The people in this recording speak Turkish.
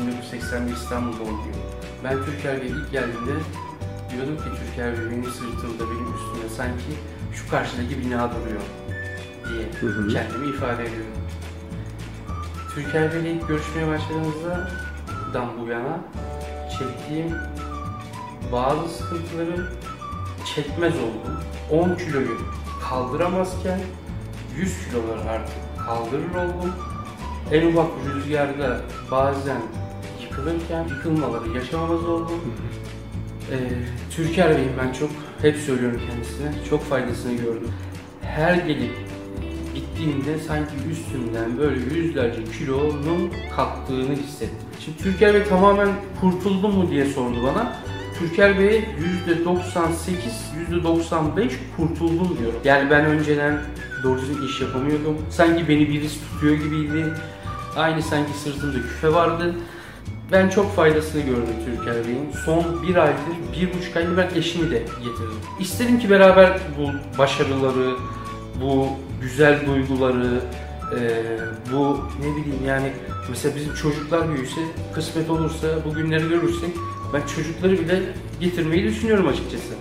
1981 İstanbul doğumluyum. Ben Bey ilk geldiğimde diyordum ki Türker Bey benim sırtımda, benim üstümde sanki şu karşıdaki bina duruyor diye Hı hı. kendimi ifade ediyorum. Bey'le ilk görüşmeye başladığımızda dan bu yana çektiğim bazı sıkıntıları çekmez oldum. 10 kiloyu kaldıramazken 100 kiloları artık kaldırır oldum. En ufak bir rüzgarda bazen yıkılırken yıkılmaları yaşamamaz oldum. Ee, Türker Bey'in ben çok, hep söylüyorum kendisine, çok faydasını gördüm. Her gelip gittiğimde sanki üstümden böyle yüzlerce kilonun kalktığını hissettim. Şimdi Türker Bey tamamen kurtuldum mu diye sordu bana. Türker Bey %98, %95 kurtuldum diyorum. Yani ben önceden doğru düzgün iş yapamıyordum. Sanki beni birisi tutuyor gibiydi. Aynı sanki sırtımda küfe vardı. Ben çok faydasını gördüm Türker Bey'in. Son bir aydır, bir buçuk aydır ben eşimi de getirdim. İstedim ki beraber bu başarıları, bu güzel duyguları, e, bu ne bileyim yani mesela bizim çocuklar büyüse, kısmet olursa, bu günleri görürsek ben çocukları bile getirmeyi düşünüyorum açıkçası.